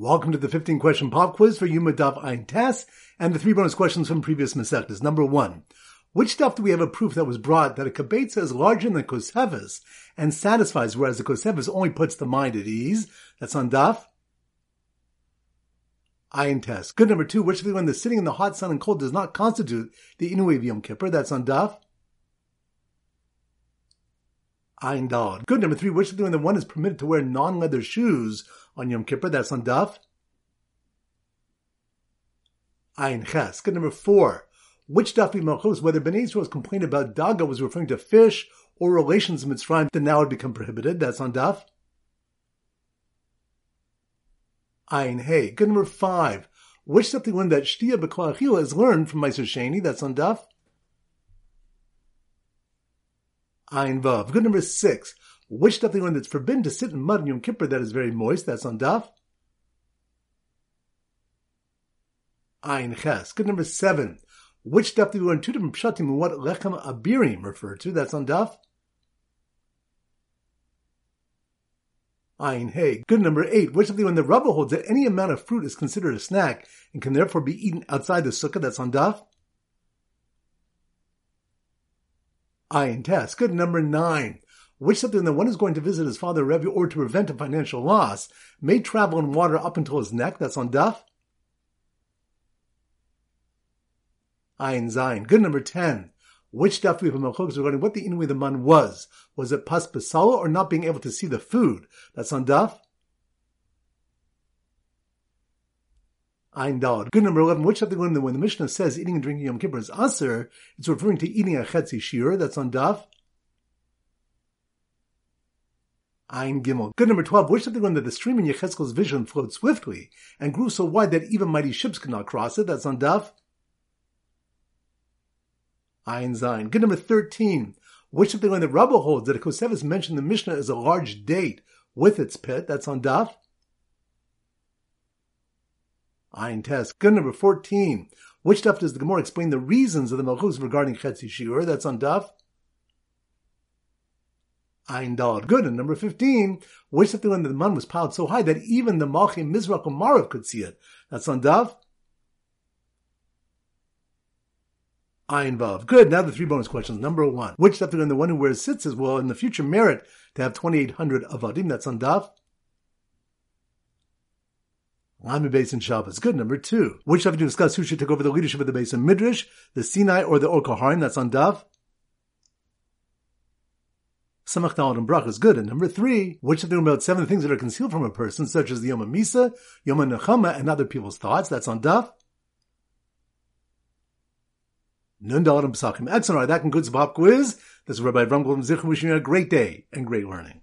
Welcome to the 15 question pop quiz for Yoma Daf Ein Tess and the three bonus questions from previous Masechtas. Number one, which stuff do we have a proof that was brought that a kabetza is larger than Kosevis and satisfies, whereas the Kosevis only puts the mind at ease? That's on Daf. Ein Tess. Good number two, which of the one sitting in the hot sun and cold does not constitute the Inui of Yom Kippur? That's on Daf. Good number three, which of the one is permitted to wear non-leather shoes on Yom Kippur? That's on Daf. Ein Ches. Good number four. Which Dafi Malchus, whether Ben Israel's complaint about Daga was referring to fish or relations in Mitzrayim that now had become prohibited? That's on Daf. Ein Hey. Good number five. Which the one that Shtia B'Klachila is learned from Meiser Sheni? That's on Daf. Ein Vav. Good number six. Which stuff the one that's forbidden to sit in mud in Yom Kippur that is very moist? That's on Daf. Ein Ches. Good number seven. Which stuff do we learn two different pshatim and what lechem abirim refer to? That's on Daf. Ein Hey. Good number eight. Which of the when the Rabbah holds that any amount of fruit is considered a snack and can therefore be eaten outside the sukkah? That's on Daf. Ein Test. Good number nine. Which something that one is going to visit his father Rebbe or to prevent a financial loss may travel in water up until his neck? That's on Daf. Ein Zayin. Good number 10. Which stuff we have a Melchokes regarding what the Inui the man was? Was it pas b'salo or not being able to see the food? That's on Daf. Ein Dalad. Good number 11. Which stuff when the, when the Mishnah says eating and drinking Yom Kippur is aser, it's referring to eating a chetzi shiur. That's on Daf. Ein Gimel. Good number 12. Which something when the stream in Yechezkel's vision flowed swiftly and grew so wide that even mighty ships could not cross it? That's on Daf. Ein Zayin. Good number 13. Which of the when the Rabbah holds that a Kosevis mentioned the Mishnah is a large date with its pit? That's on Daf. Ein Test. Good number 14. Which Daf does the Gemara explain the reasons of the Malchus regarding Chetzi Shiur? That's on Daf. Ein Dalad. Good. And number 15. Which Daf the when the man was piled so high that even the Malchim Mizrach Marav could see it? That's on Daf. Ein Vav. Good. Now the three bonus questions. Number one. Which stuff the one who wears tzitzis will in the future merit to have 2,800 avadim? That's on Daf. I'm a base in Shabbos. Good. Number two. Which stuff to discuss who should take over the leadership of the base in Midrash, the Sinai, or the Oker Harim? That's on Daf. Samach Dalad and Brach is good. And number three, which of them about seven things that are concealed from a person, such as the Yom Misa, Yom Nechama, and other people's thoughts? That's on Daf. Nun and Psachim. Excellent. All right, that concludes the pop quiz. This is Rabbi Ram Golden Zich wishing you a great day and great learning.